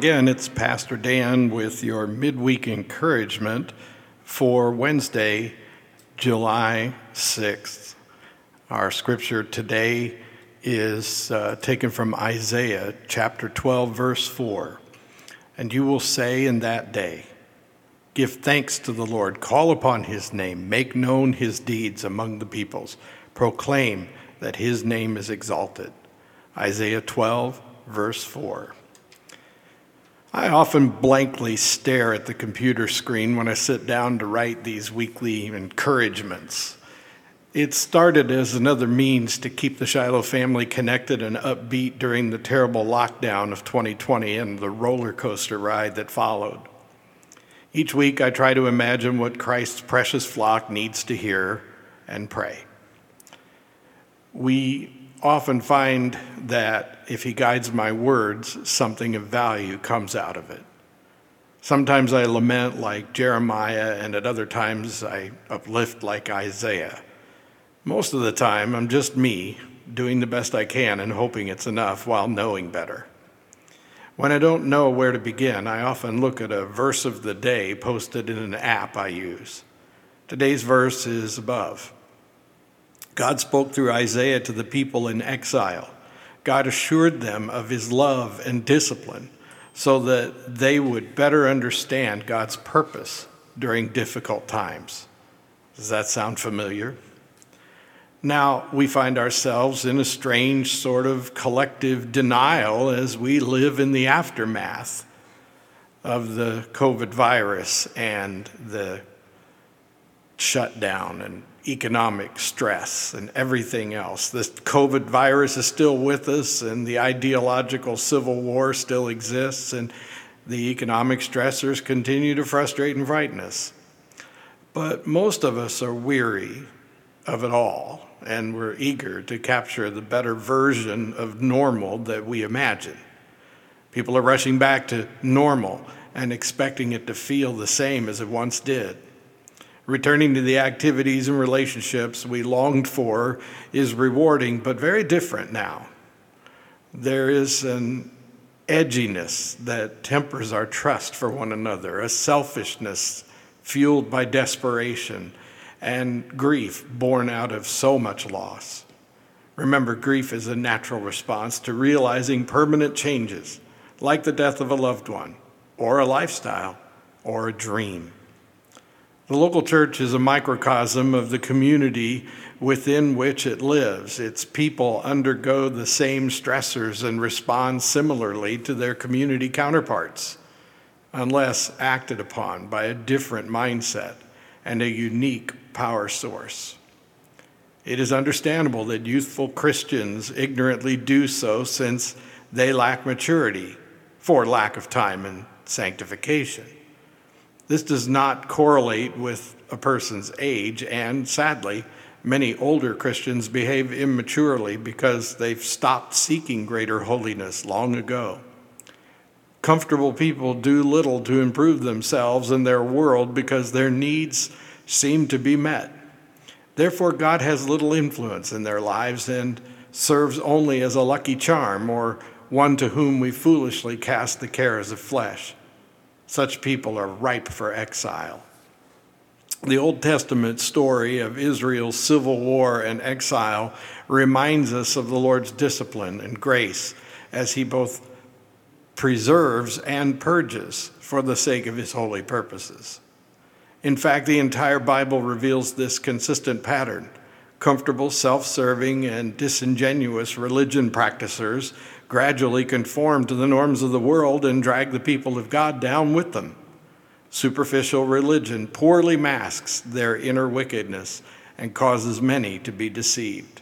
again. It's Pastor Dan with your midweek encouragement for Wednesday, July 6th. Our scripture today is uh, taken from Isaiah chapter 12, verse 4. And you will say in that day, Give thanks to the Lord, call upon his name, make known his deeds among the peoples, proclaim that his name is exalted. Isaiah 12, verse 4. I often blankly stare at the computer screen when I sit down to write these weekly encouragements. It started as another means to keep the Shiloh family connected and upbeat during the terrible lockdown of 2020 and the roller coaster ride that followed. Each week, I try to imagine what Christ's precious flock needs to hear and pray. We often find that if he guides my words, something of value comes out of it. Sometimes I lament like Jeremiah, and at other times I uplift like Isaiah. Most of the time, I'm just me doing the best I can and hoping it's enough while knowing better. When I don't know where to begin, I often look at a verse of the day posted in an app I use. Today's verse is above. God spoke through Isaiah to the people in exile. God assured them of his love and discipline so that they would better understand God's purpose during difficult times. Does that sound familiar? Now we find ourselves in a strange sort of collective denial as we live in the aftermath of the COVID virus and the shutdown and economic stress and everything else. This COVID virus is still with us, and the ideological civil war still exists, and the economic stressors continue to frustrate and frighten us. But most of us are weary of it all, and we're eager to capture the better version of normal that we imagine. People are rushing back to normal and expecting it to feel the same as it once did. Returning to the activities and relationships we longed for is rewarding, but very different now. There is an edginess that tempers our trust for one another, a selfishness fueled by desperation, and grief born out of so much loss. Remember, grief is a natural response to realizing permanent changes, like the death of a loved one, or a lifestyle, or a dream. The local church is a microcosm of the community within which it lives. Its people undergo the same stressors and respond similarly to their community counterparts, unless acted upon by a different mindset and a unique power source. It is understandable that youthful Christians ignorantly do so since they lack maturity for lack of time and sanctification. This does not correlate with a person's age, and sadly, many older Christians behave immaturely because they've stopped seeking greater holiness long ago. Comfortable people do little to improve themselves and their world because their needs seem to be met. Therefore, God has little influence in their lives and serves only as a lucky charm or one to whom we foolishly cast the cares of flesh. Such people are ripe for exile. The Old Testament story of Israel's civil war and exile reminds us of the Lord's discipline and grace as he both preserves and purges for the sake of his holy purposes. In fact, the entire Bible reveals this consistent pattern. Comfortable, self serving, and disingenuous religion practitioners gradually conform to the norms of the world and drag the people of God down with them. Superficial religion poorly masks their inner wickedness and causes many to be deceived.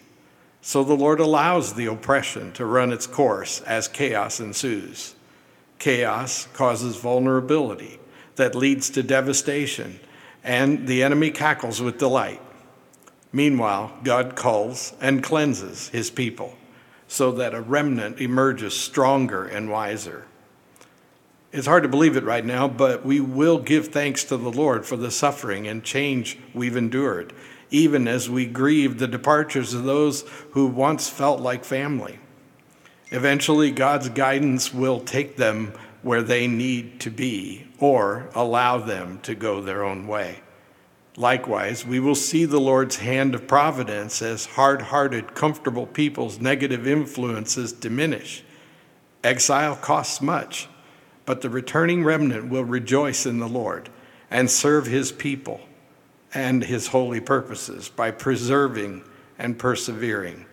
So the Lord allows the oppression to run its course as chaos ensues. Chaos causes vulnerability that leads to devastation, and the enemy cackles with delight. Meanwhile, God calls and cleanses his people so that a remnant emerges stronger and wiser. It's hard to believe it right now, but we will give thanks to the Lord for the suffering and change we've endured, even as we grieve the departures of those who once felt like family. Eventually, God's guidance will take them where they need to be or allow them to go their own way. Likewise, we will see the Lord's hand of providence as hard hearted, comfortable people's negative influences diminish. Exile costs much, but the returning remnant will rejoice in the Lord and serve his people and his holy purposes by preserving and persevering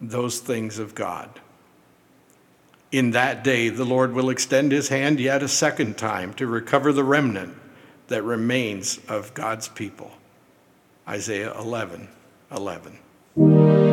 those things of God. In that day, the Lord will extend his hand yet a second time to recover the remnant that remains of God's people. Isaiah 11 11.